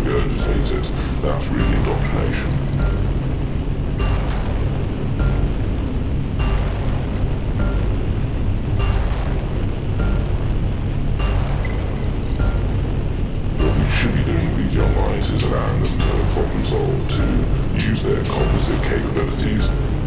regurgitate it. That's really indoctrination. What we should be doing with these young minds is allowing them uh, to problem solve, to use their composite capabilities.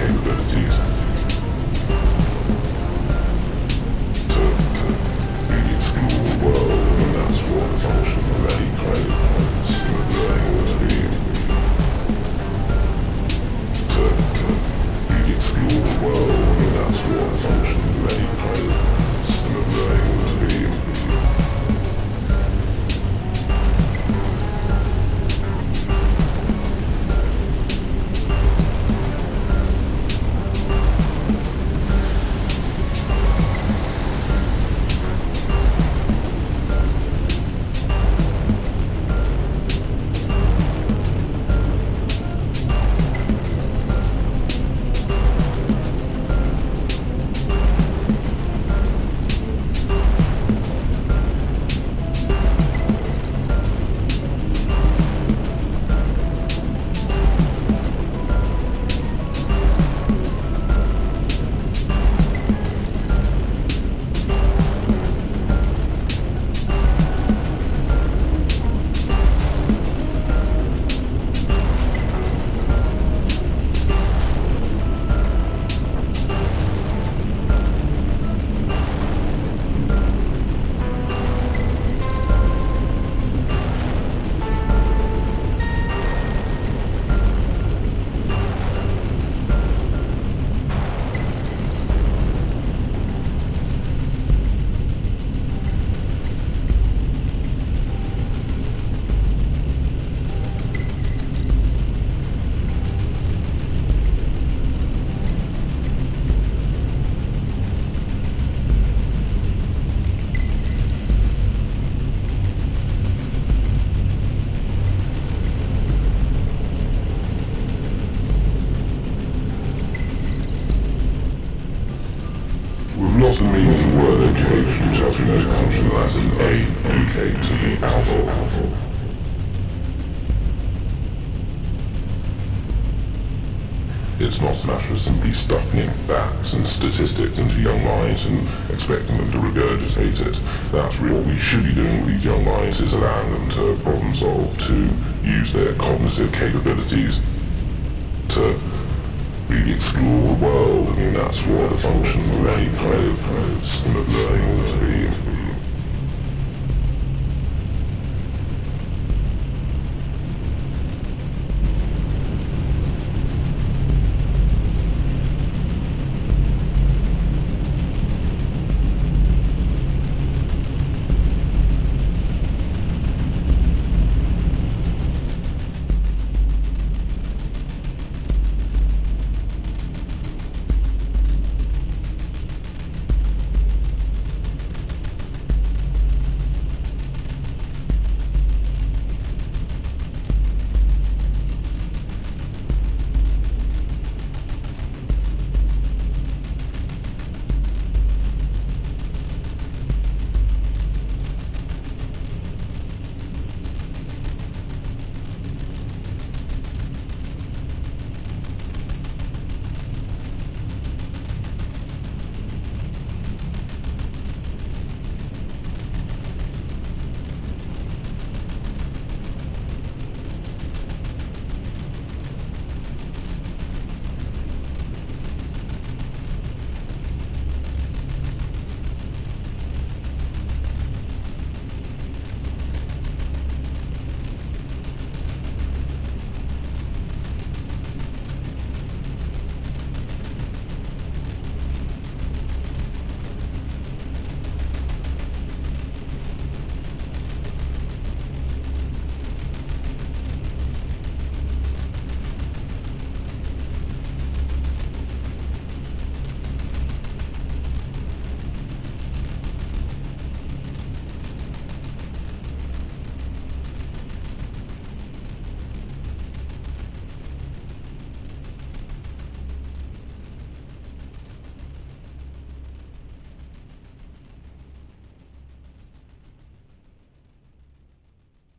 capability facts and statistics into young minds and expecting them to regurgitate it. That's really what we should be doing with these young minds is allowing them to problem solve, to use their cognitive capabilities to really explore the world. I mean, that's what the function of any kind of learning ought to be.